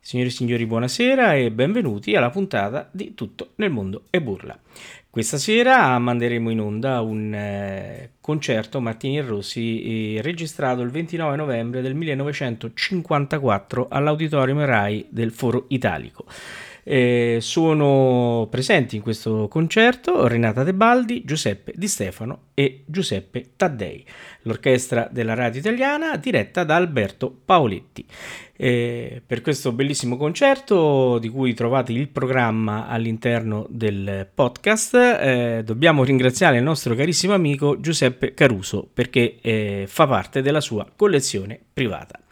Signore e signori, buonasera e benvenuti alla puntata di Tutto nel mondo e burla. Questa sera manderemo in onda un eh, concerto Martini e Rossi eh, registrato il 29 novembre del 1954 all'Auditorium Rai del Foro Italico. Eh, sono presenti in questo concerto Renata Tebaldi, Giuseppe Di Stefano e Giuseppe Taddei, l'orchestra della radio italiana diretta da Alberto Paoletti. Eh, per questo bellissimo concerto di cui trovate il programma all'interno del podcast eh, dobbiamo ringraziare il nostro carissimo amico Giuseppe Caruso perché eh, fa parte della sua collezione privata.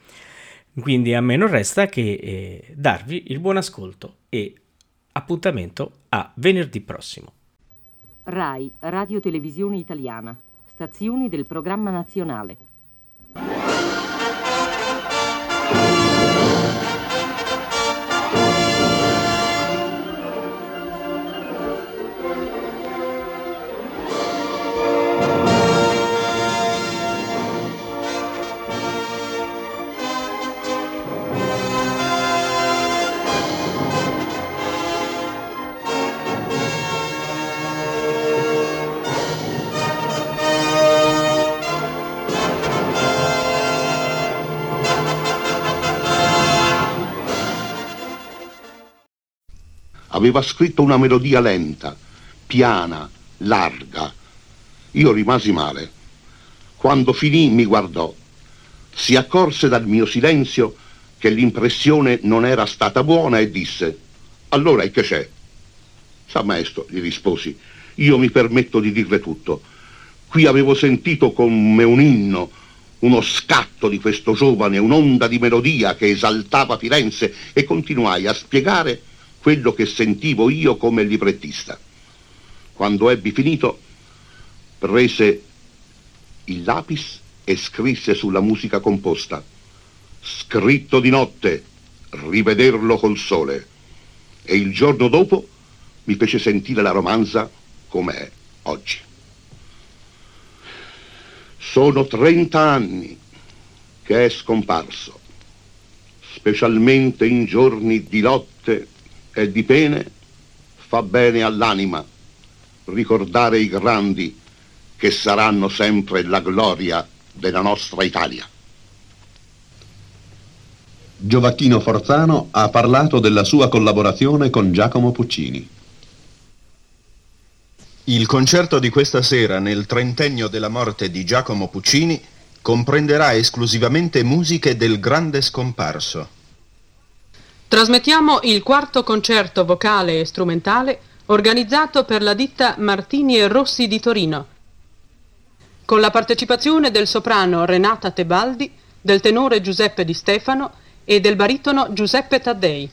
Quindi a me non resta che eh, darvi il buon ascolto e appuntamento a venerdì prossimo. RAI, Radio Televisione Italiana, stazioni del programma nazionale. Aveva scritto una melodia lenta, piana, larga. Io rimasi male. Quando finì mi guardò. Si accorse dal mio silenzio che l'impressione non era stata buona e disse, allora e che c'è? Sa maestro, gli risposi, io mi permetto di dirle tutto. Qui avevo sentito come un inno, uno scatto di questo giovane, un'onda di melodia che esaltava Firenze e continuai a spiegare quello che sentivo io come librettista. Quando ebbi finito, prese il lapis e scrisse sulla musica composta, scritto di notte, rivederlo col sole. E il giorno dopo mi fece sentire la romanza com'è oggi. Sono 30 anni che è scomparso, specialmente in giorni di lotte e di pene fa bene all'anima ricordare i grandi che saranno sempre la gloria della nostra Italia. Gioacchino Forzano ha parlato della sua collaborazione con Giacomo Puccini. Il concerto di questa sera nel trentennio della morte di Giacomo Puccini comprenderà esclusivamente musiche del grande scomparso. Trasmettiamo il quarto concerto vocale e strumentale organizzato per la ditta Martini e Rossi di Torino, con la partecipazione del soprano Renata Tebaldi, del tenore Giuseppe Di Stefano e del baritono Giuseppe Taddei.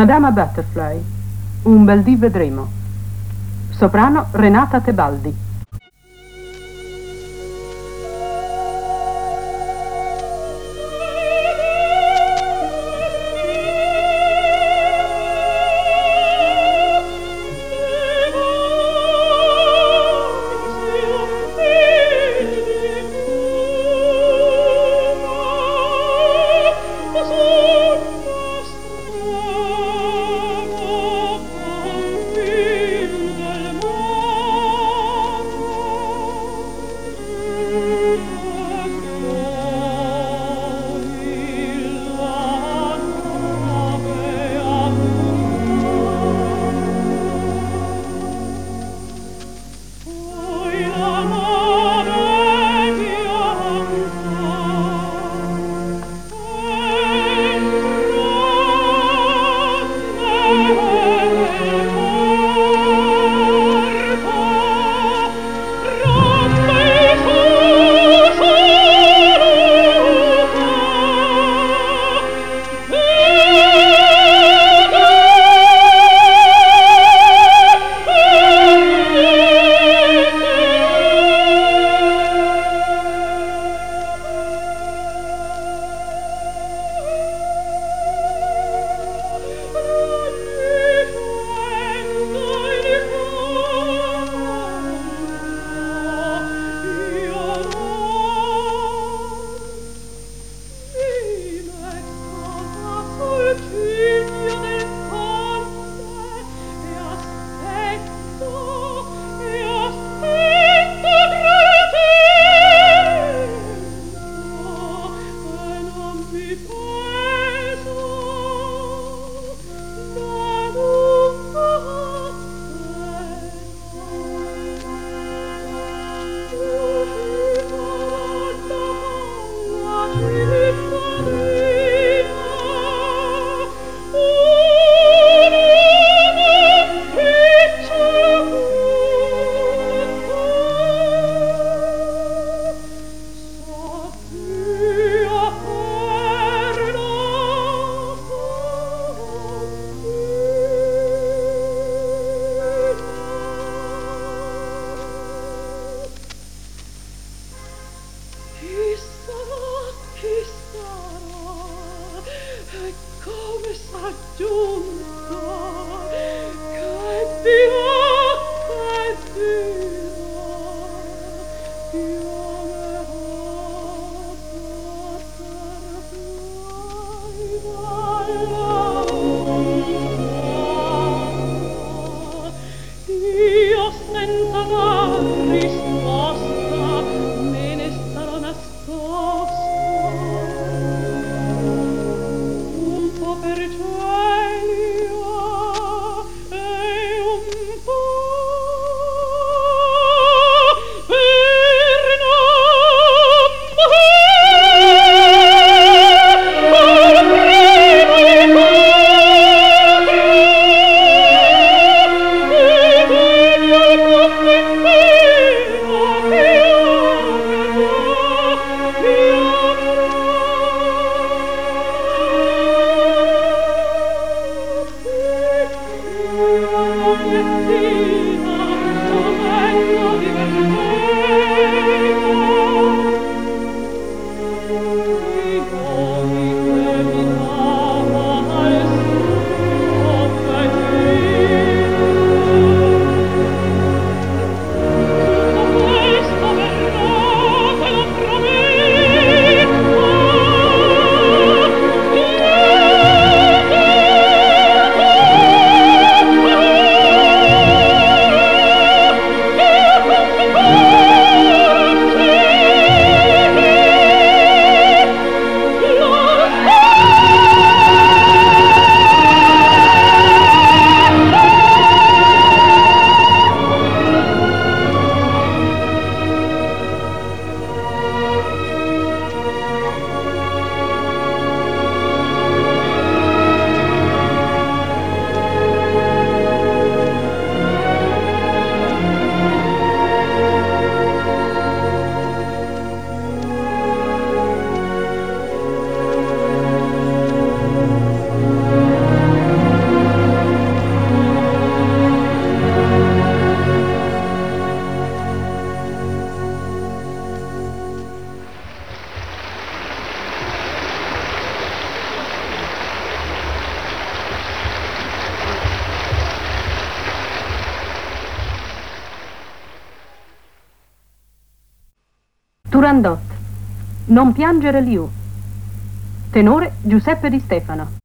Madama Butterfly, un bel dì vedremo. Soprano Renata Tebaldi. Non piangere Liu. Tenore Giuseppe Di Stefano.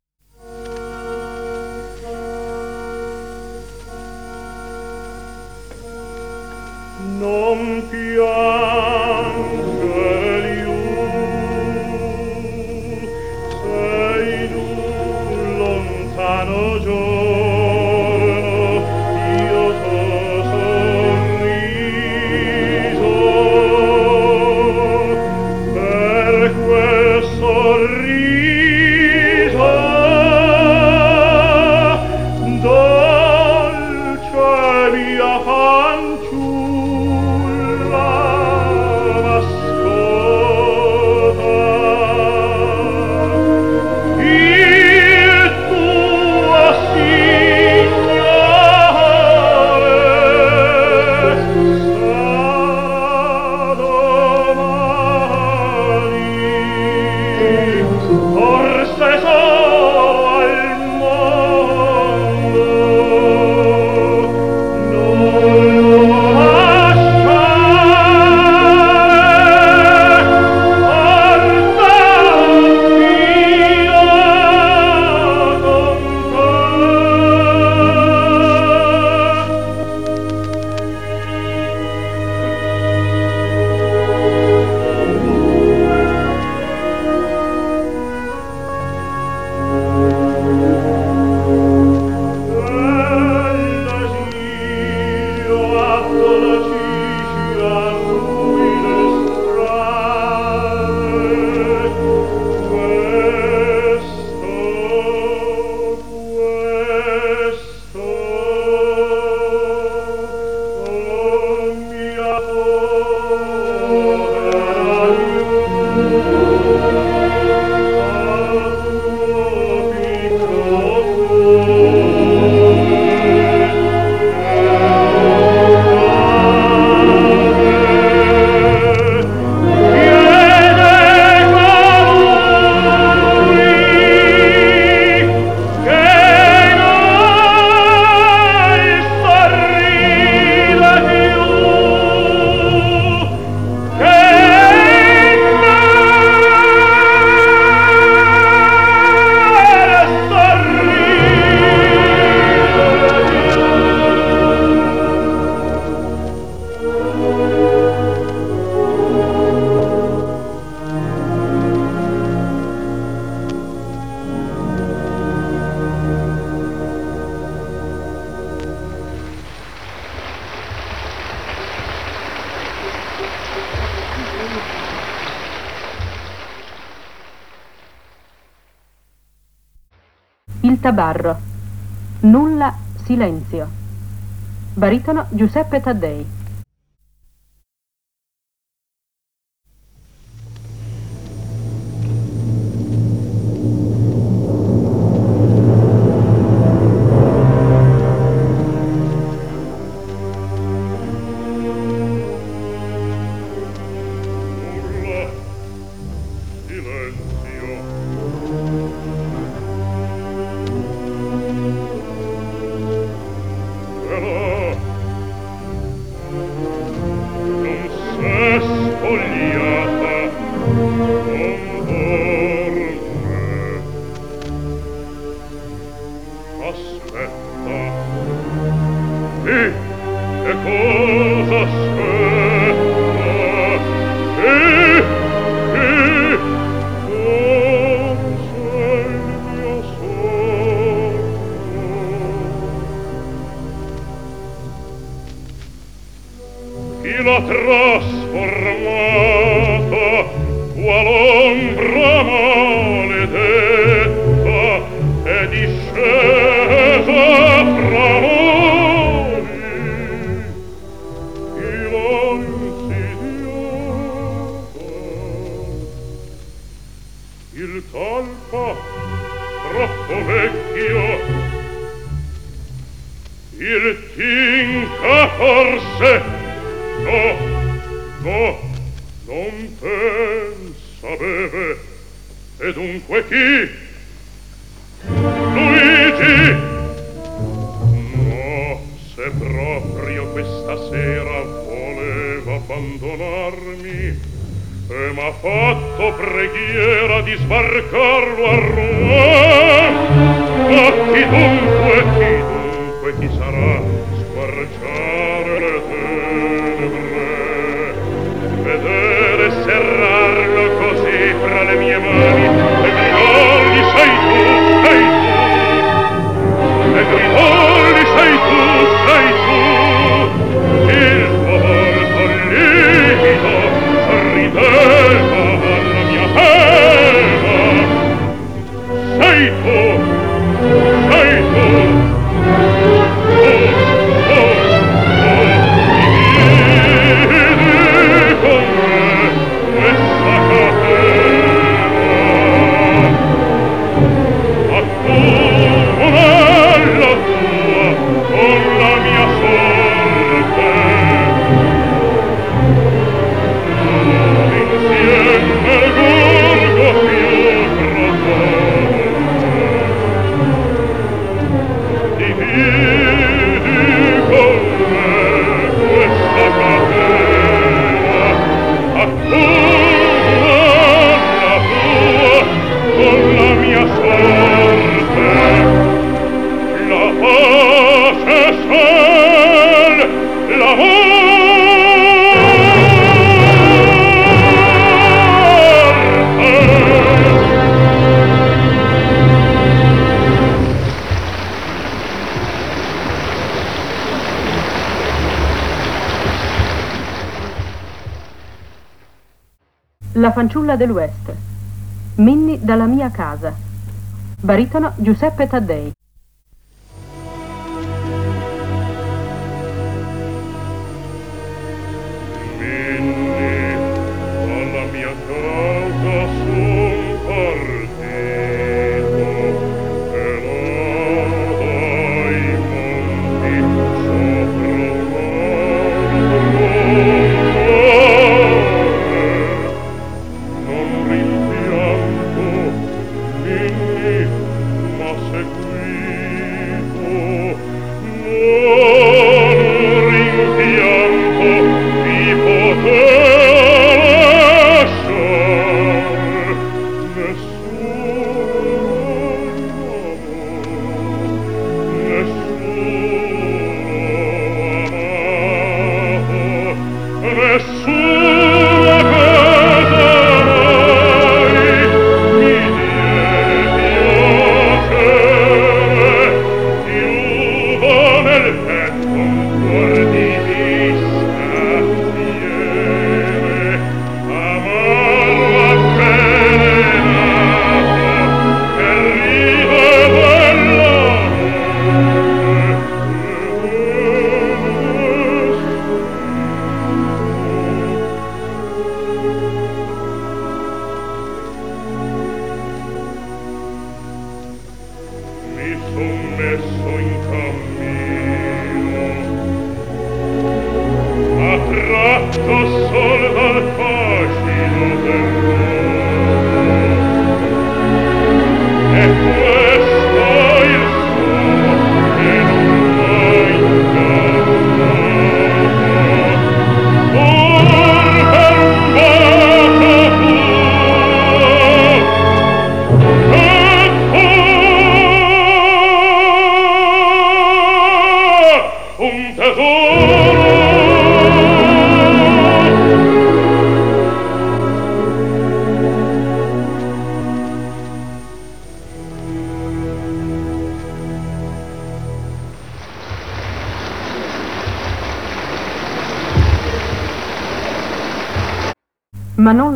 baritono Giuseppe Taddei. fanciulla dell'West, Minni dalla mia casa, baritono Giuseppe Taddei.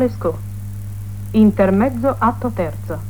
Lescaut. Intermezzo atto terzo.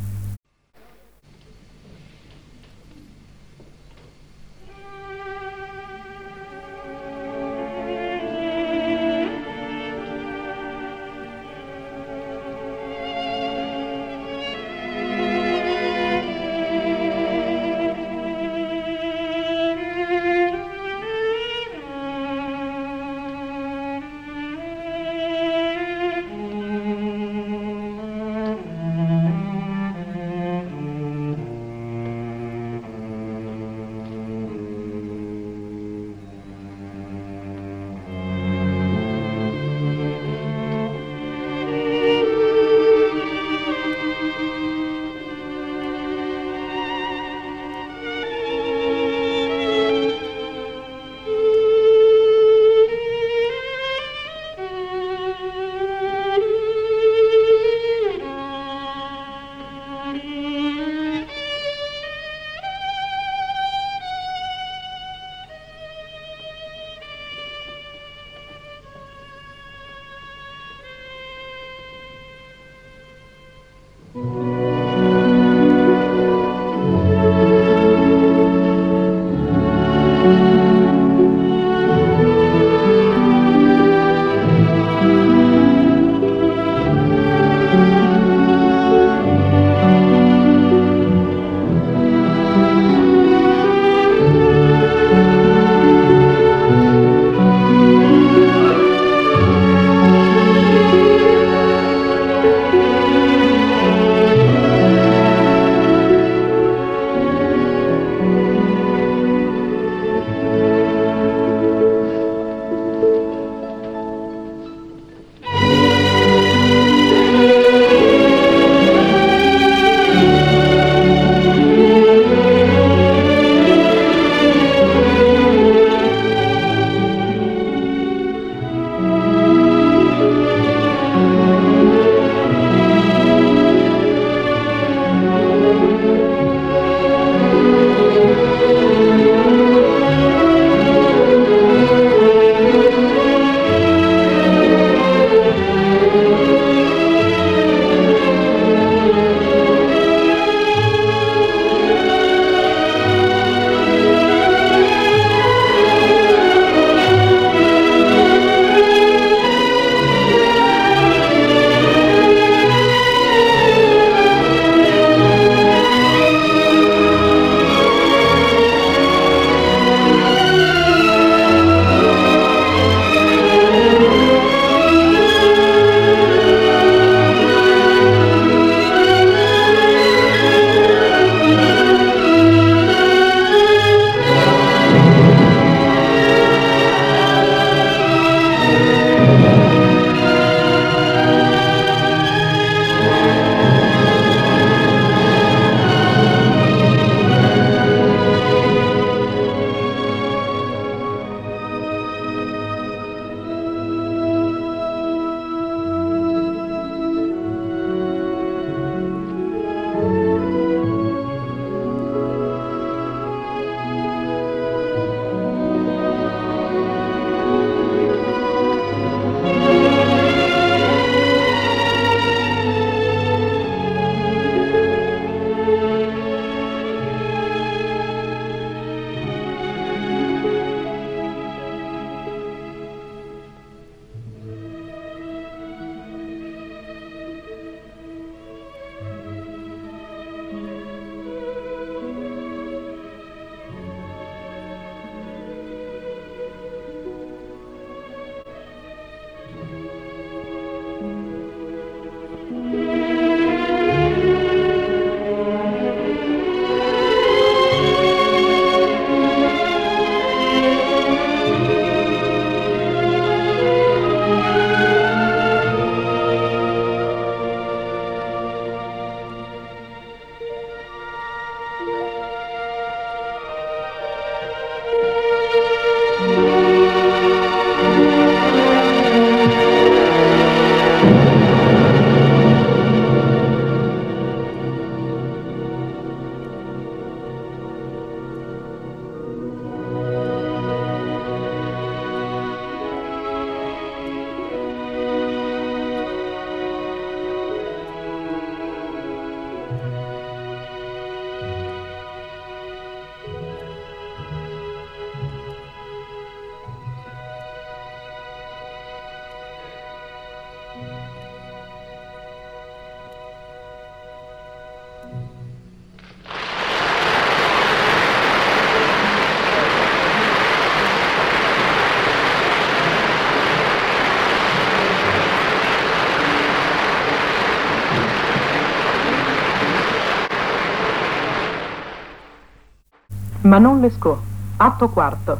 Manon Lescaut, atto quarto.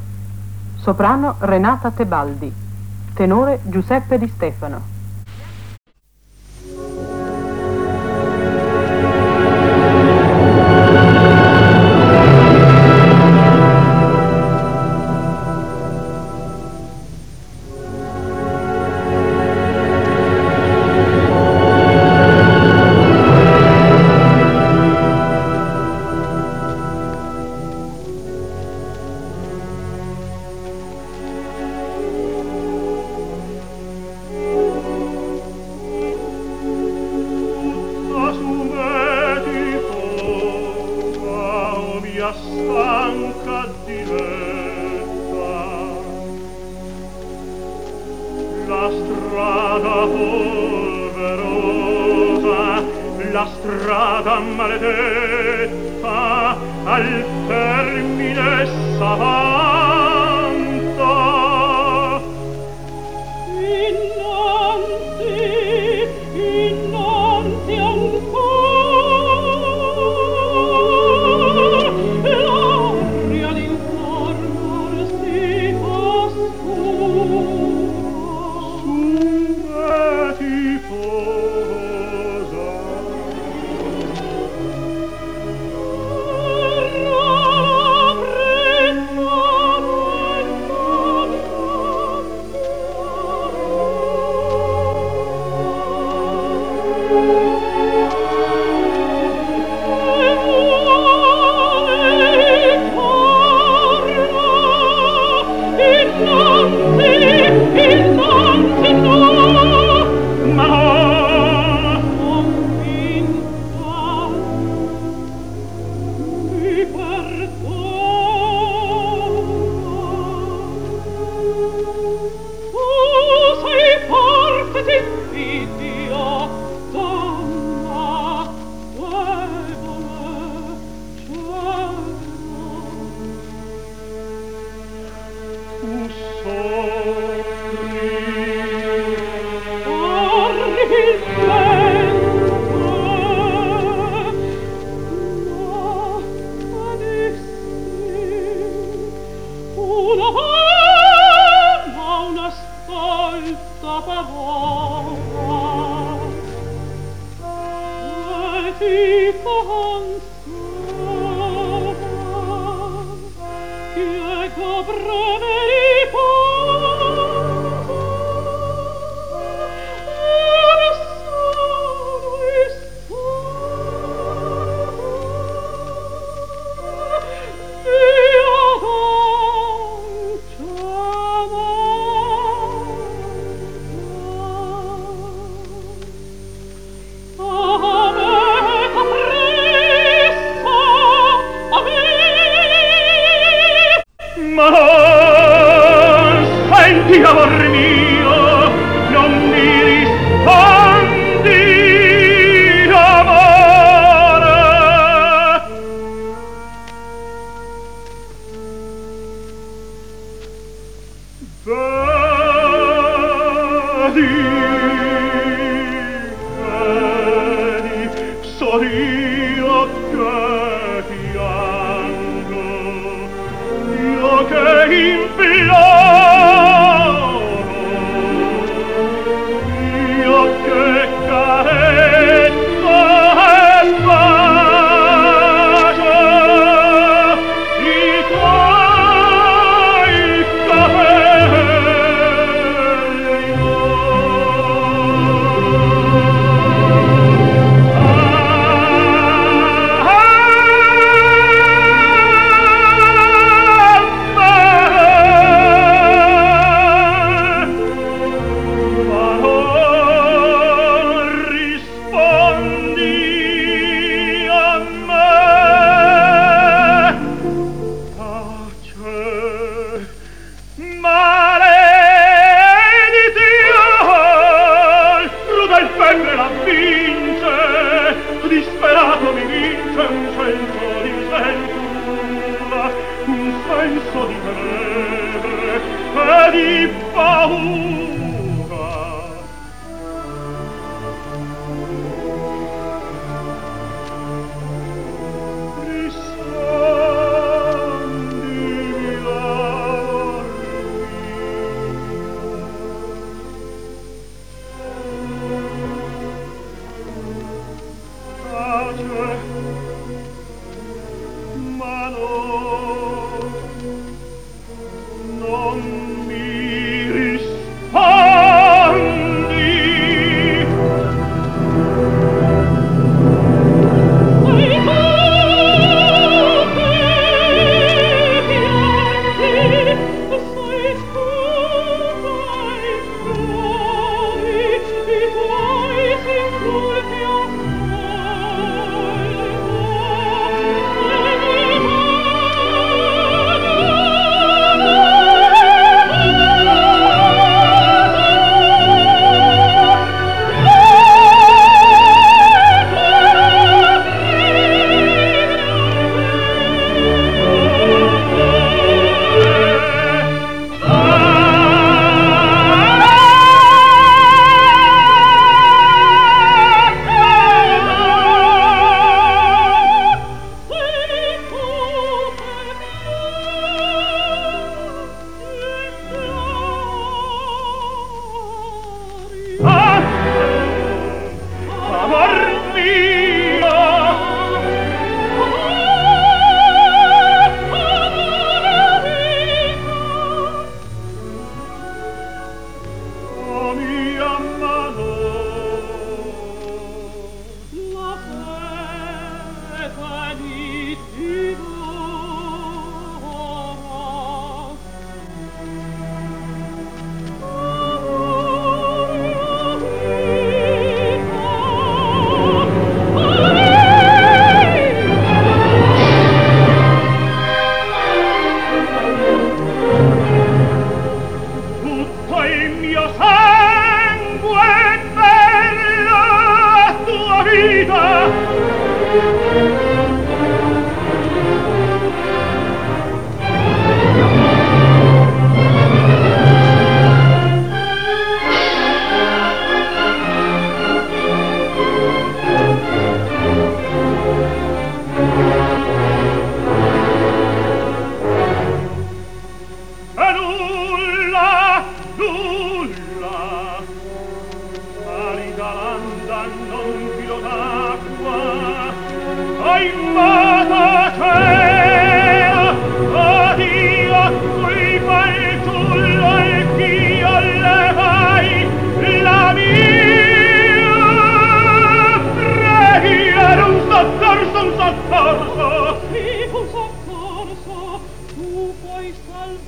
Soprano Renata Tebaldi. Tenore Giuseppe Di Stefano. la stanca diretta. La strada polverosa la strada maledetta al termine s'avanza.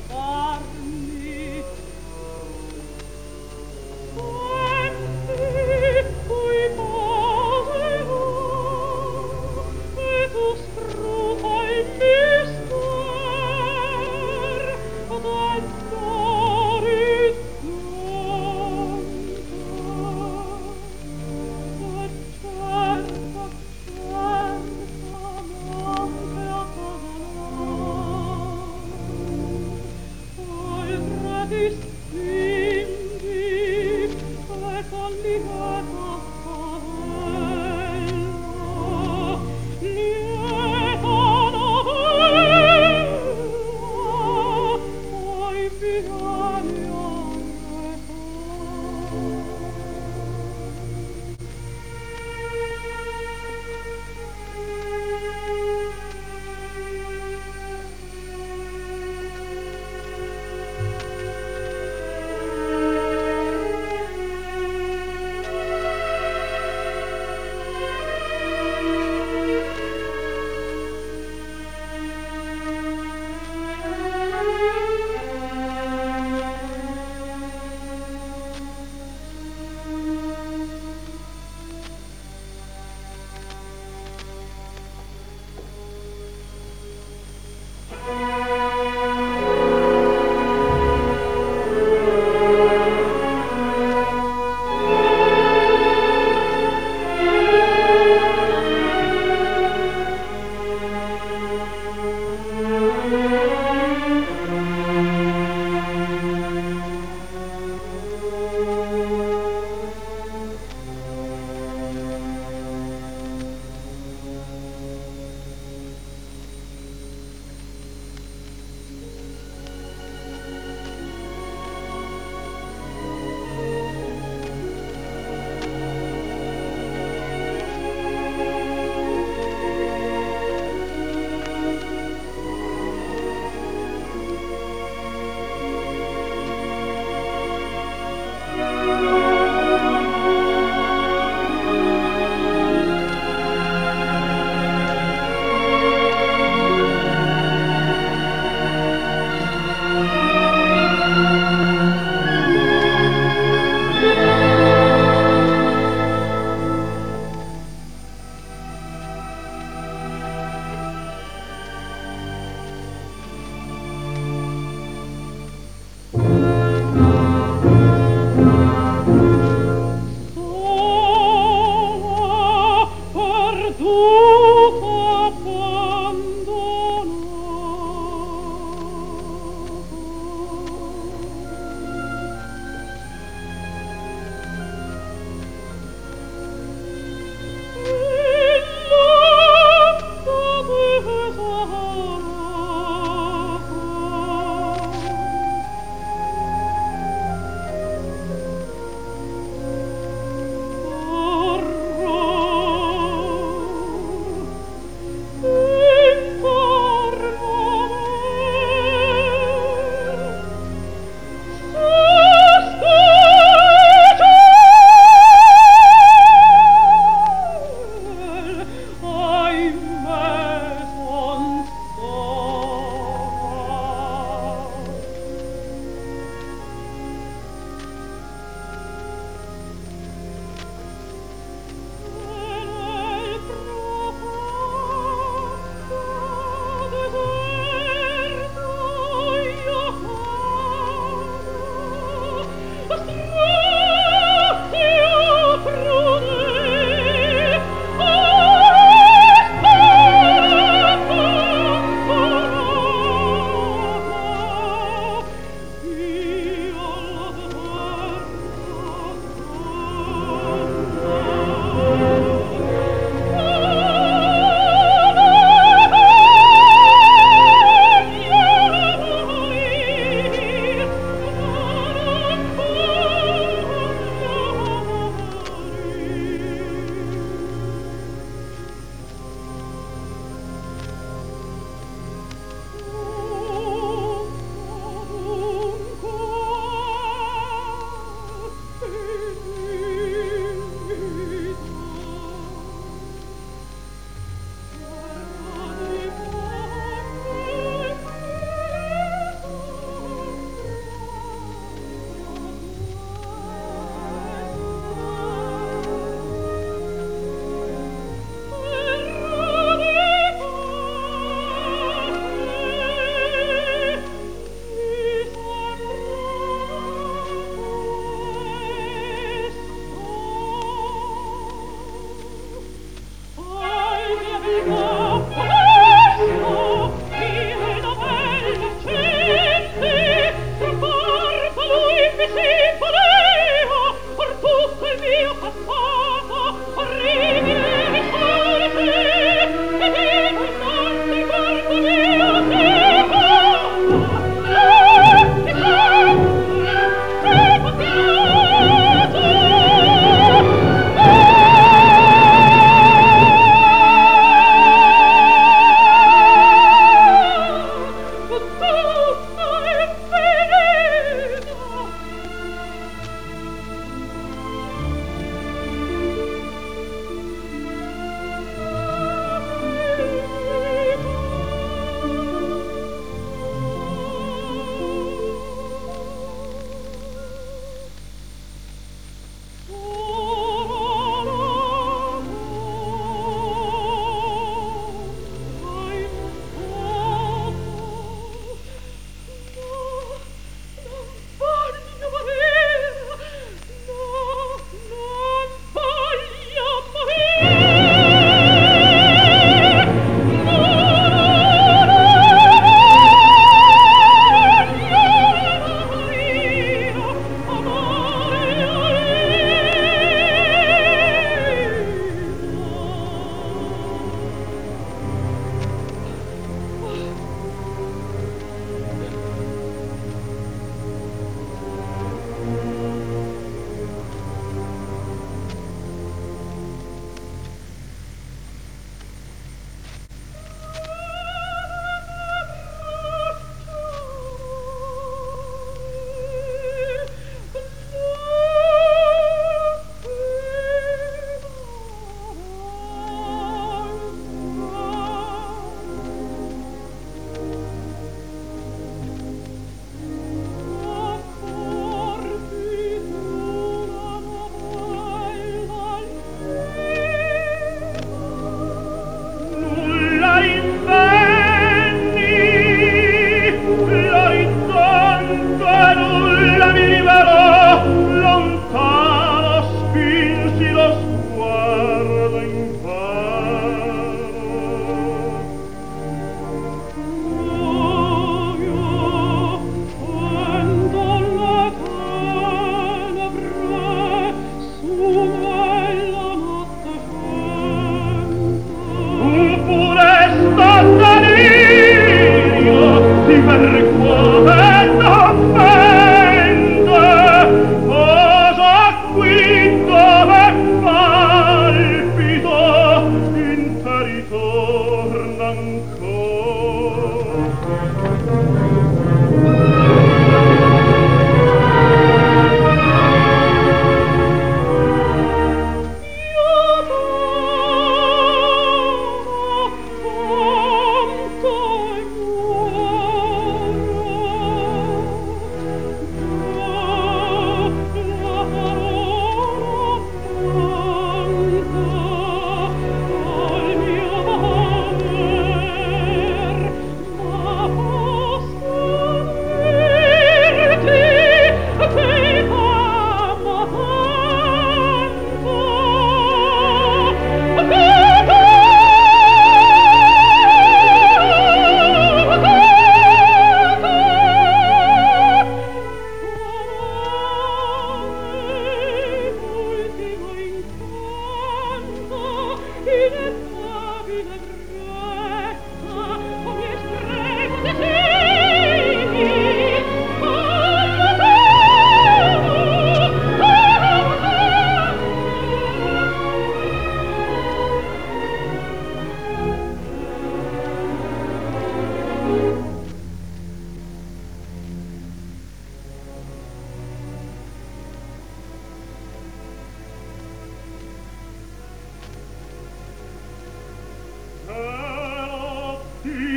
와.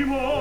Di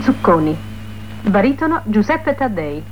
Zucconi. Baritono Giuseppe Taddei.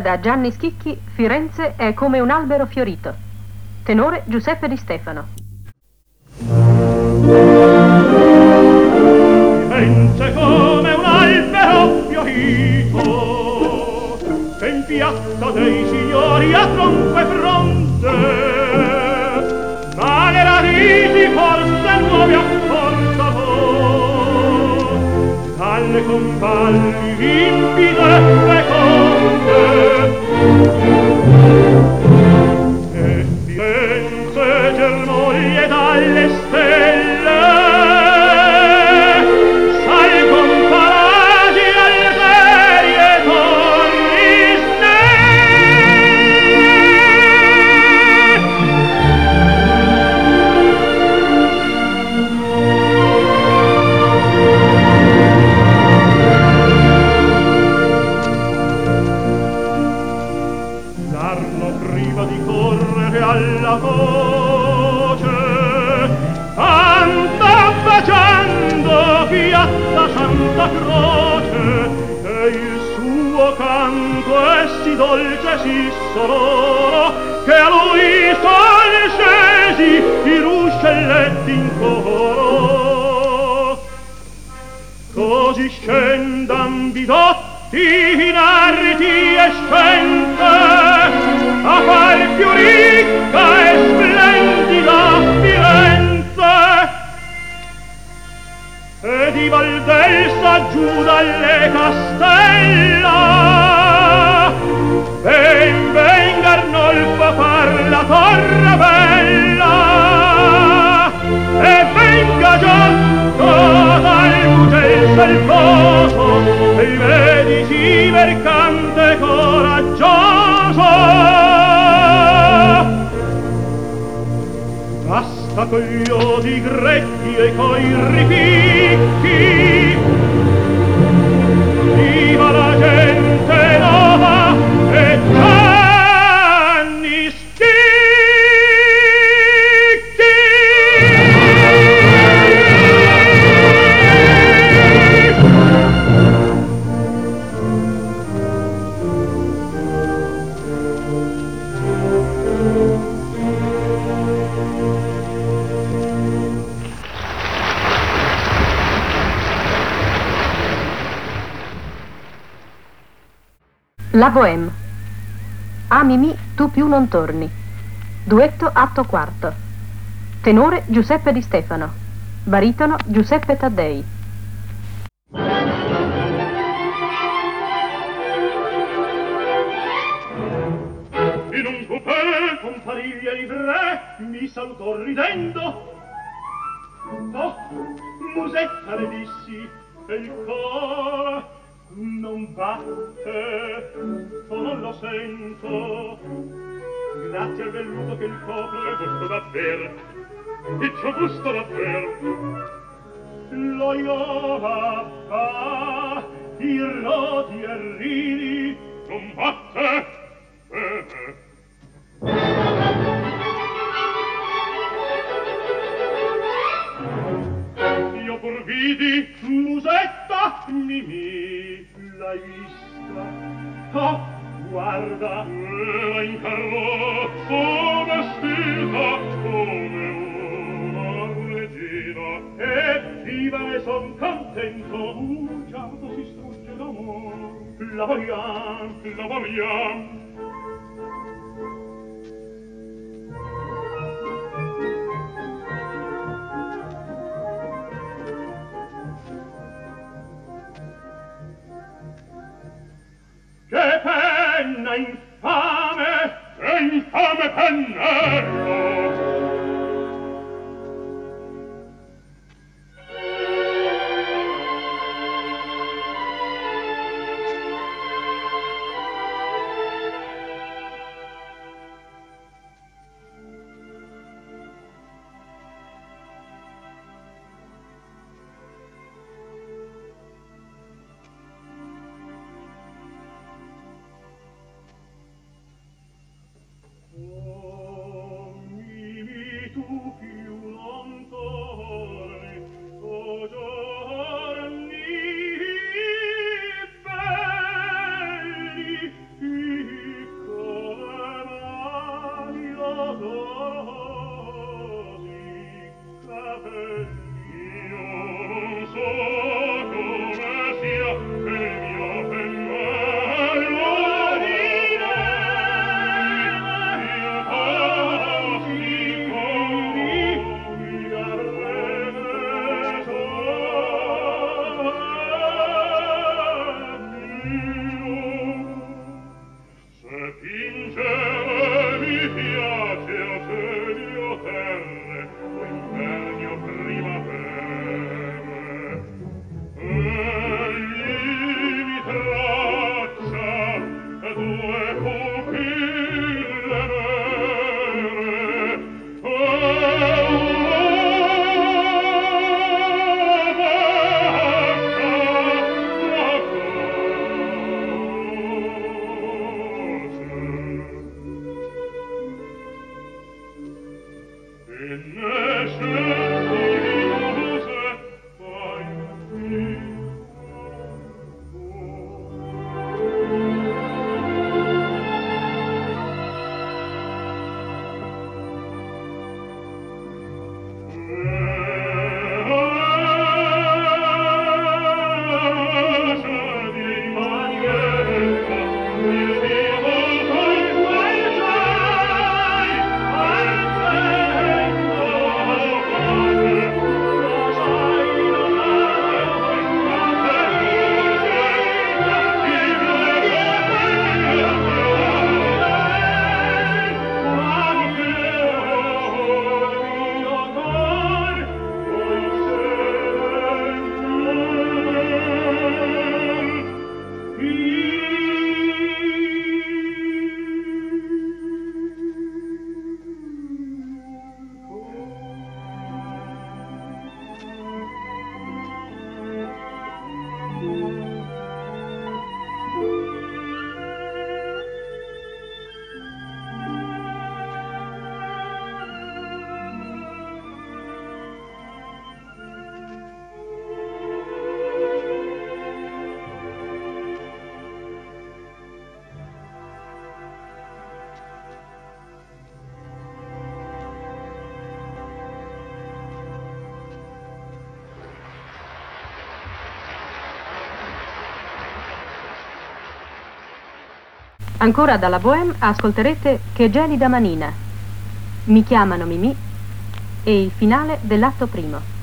Da Gianni Schicchi, Firenze è come un albero fiorito. Tenore Giuseppe Di Stefano. Firenze come un albero fiorito, che in piazza dei signori a tronco e fronte, ma le radici forse nuove a forza voi, dalle convalli limpide alles giù dalle castella. Ben ben Arnolfo par la torre bella. E venga già toda il mugel salvoso e il medici mercante coraggioso. Basta con gli odi gretti e coi ripicchi viva la gente. La Bohème. Amimi, tu più non torni. Duetto atto quarto. Tenore Giuseppe Di Stefano. Baritono Giuseppe Taddei. In un coupé comparì il livré, mi salutò ridendo. Oh, musetta le dissi, e il cor non batte solo lo sento. Grazie al velluto che il popolo è gusto davvero e c'ho gusto davvero. Lo iova fa i rodi e ridi non batte. Eh, eh. Vidi musetta Mimì l'hai vista Oh, guarda Era in carrozzo vestita come una regina. E viva e son contento. Un giardo si strugge d'amor La vogliam, la vogliam Che penna infame! Che infame pennello! Ancora dalla Bohème ascolterete Che gelida manina, Mi chiamano Mimi e il finale dell'atto primo.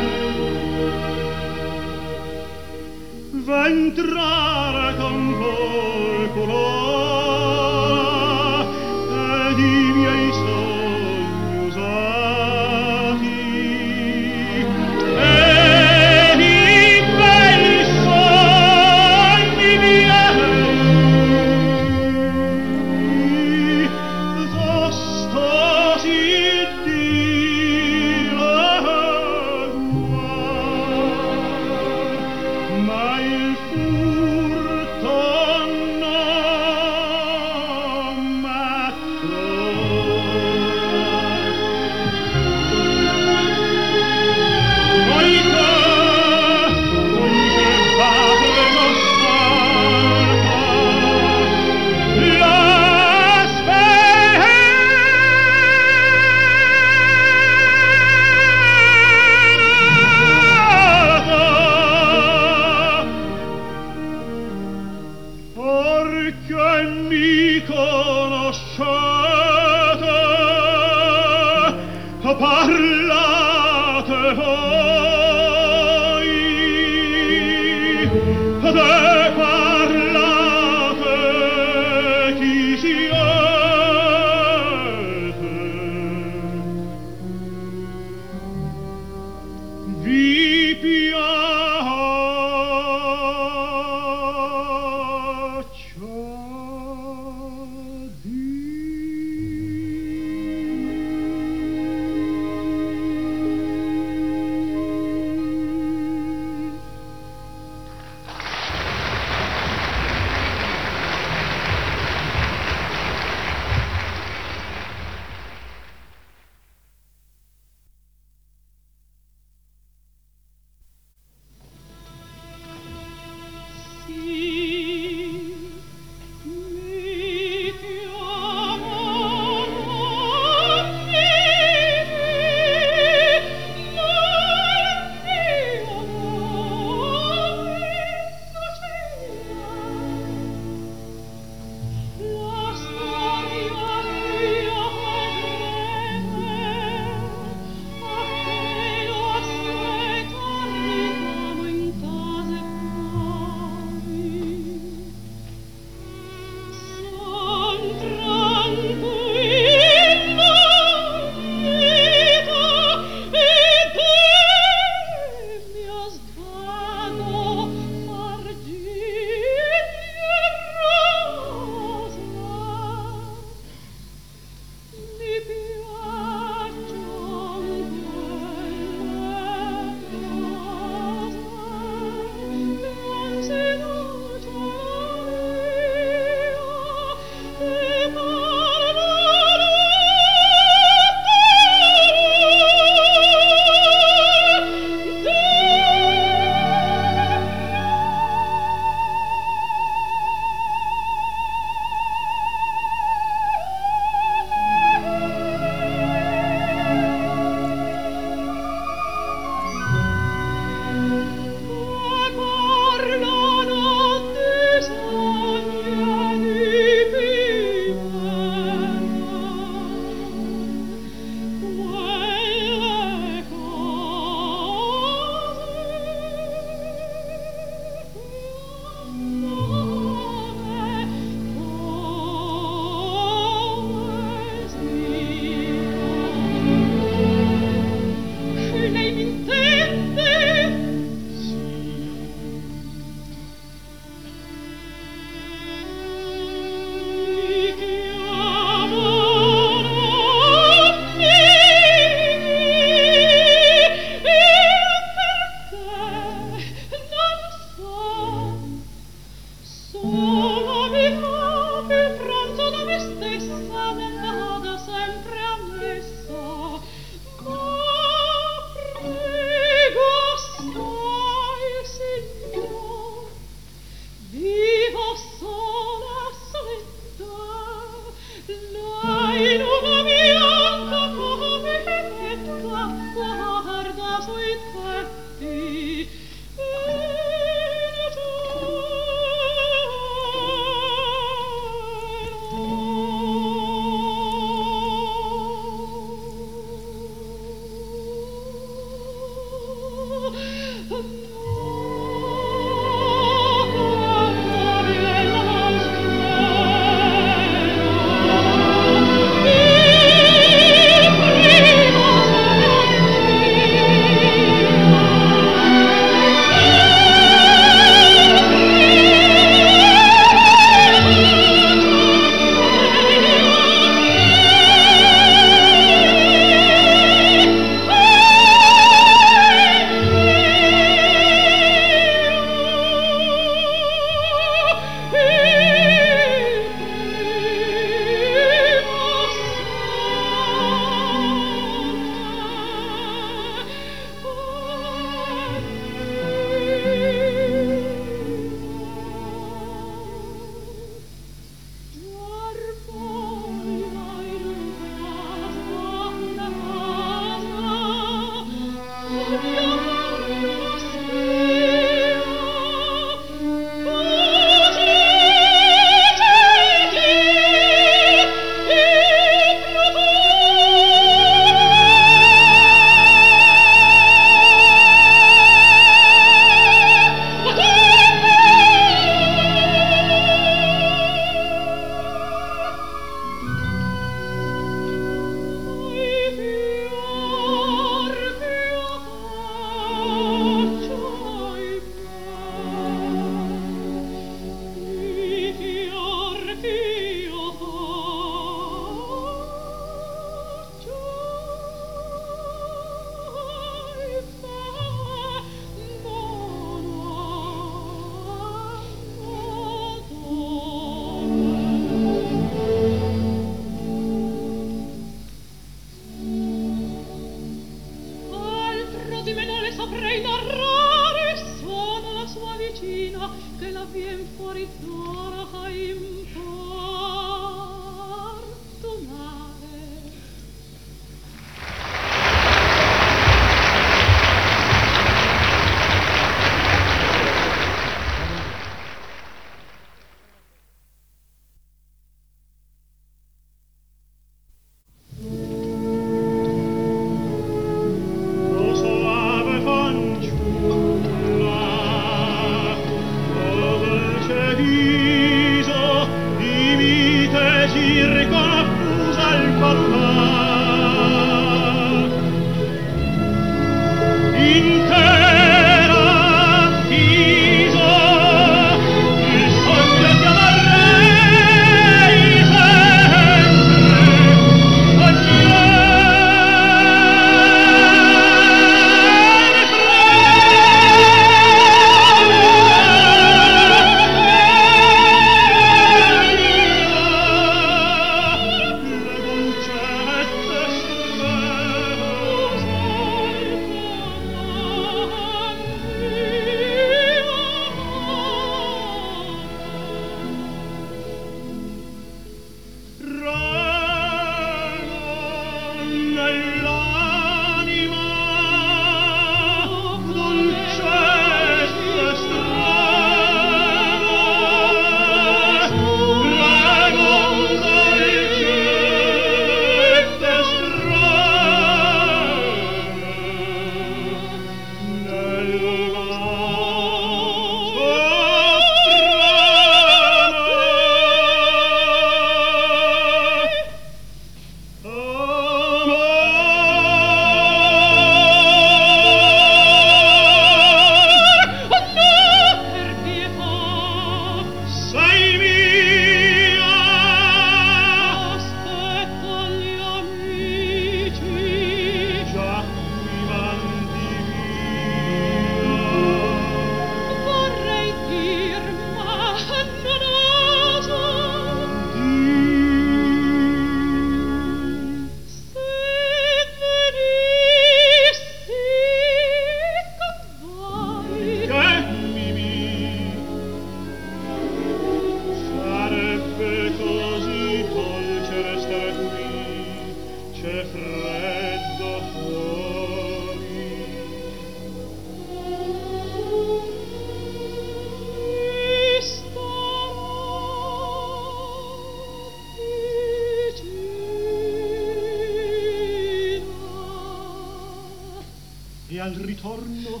Ritorno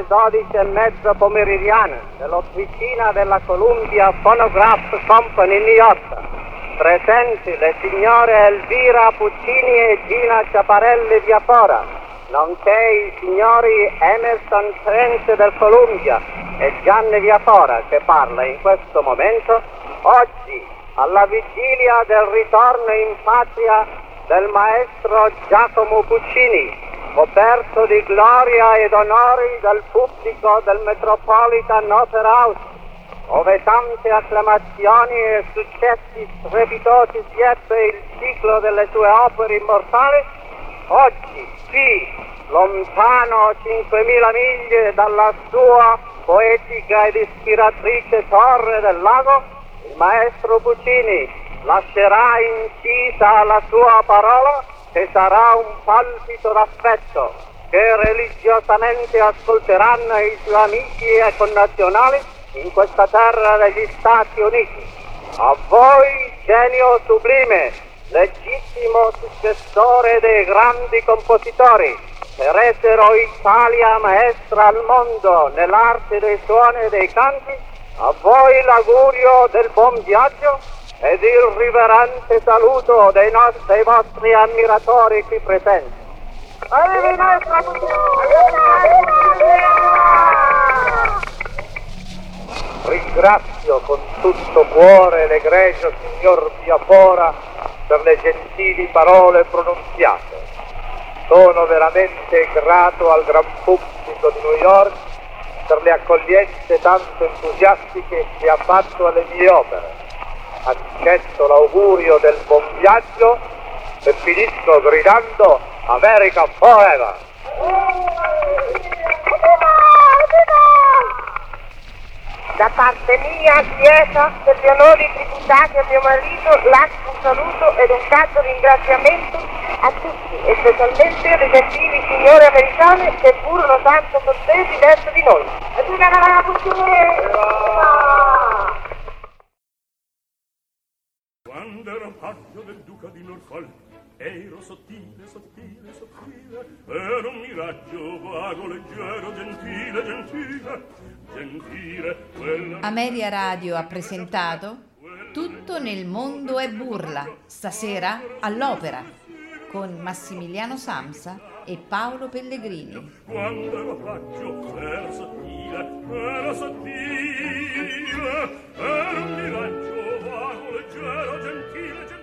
alle ore 12 e mezza pomeridiane nell'officina della Columbia Phonograph Company New York. Presenti le signore Elvira Puccini e Gina Ciaparelli Viapora, nonché i signori Emerson Trent del Columbia e Gianni Viapora che parla in questo momento, oggi alla vigilia del ritorno in patria del maestro Giacomo Puccini, coperto di gloria ed onori dal pubblico del Metropolitan Opera House, dove tante acclamazioni e successi strepitosi si ebbe il ciclo delle sue opere immortali, oggi qui, lontano 5.000 miglia dalla sua poetica ed ispiratrice Torre del Lago, il maestro Puccini lascerà incisa la sua parola che sarà un palpito d'affetto che religiosamente ascolteranno i suoi amici e connazionali in questa terra degli Stati Uniti. A voi, genio sublime, legittimo successore dei grandi compositori, che resero Italia maestra al mondo nell'arte dei suoni e dei canti, a voi l'augurio del buon viaggio ed il riverente saluto dei, nostri, vostri ammiratori qui presenti. Ringrazio con tutto cuore l'egregio signor Biafora per le gentili parole pronunziate. Sono veramente grato al gran pubblico di New York per le accoglienze tanto entusiastiche che ha fatto alle mie opere accetto l'augurio del buon viaggio e finisco gridando America Forever! Da parte mia, Chiesa, per gli onori tributati a mio marito, lascio un saluto ed un caldo ringraziamento a tutti, e specialmente alle gentili signore americane che furono tanto cortesi verso di noi. Quando ero paggio del duca di Norfolk Ero sottile, sottile, sottile Ero un miraggio vago, leggero, gentile, gentile Gentile, quella Ameria Radio ha presentato Tutto nel mondo è burla, stasera all'opera, con Massimiliano Samsa e Paolo Pellegrini. Quando ero paggio ero sottile, ero sottile Ero un miraggio vago, leggero, gentile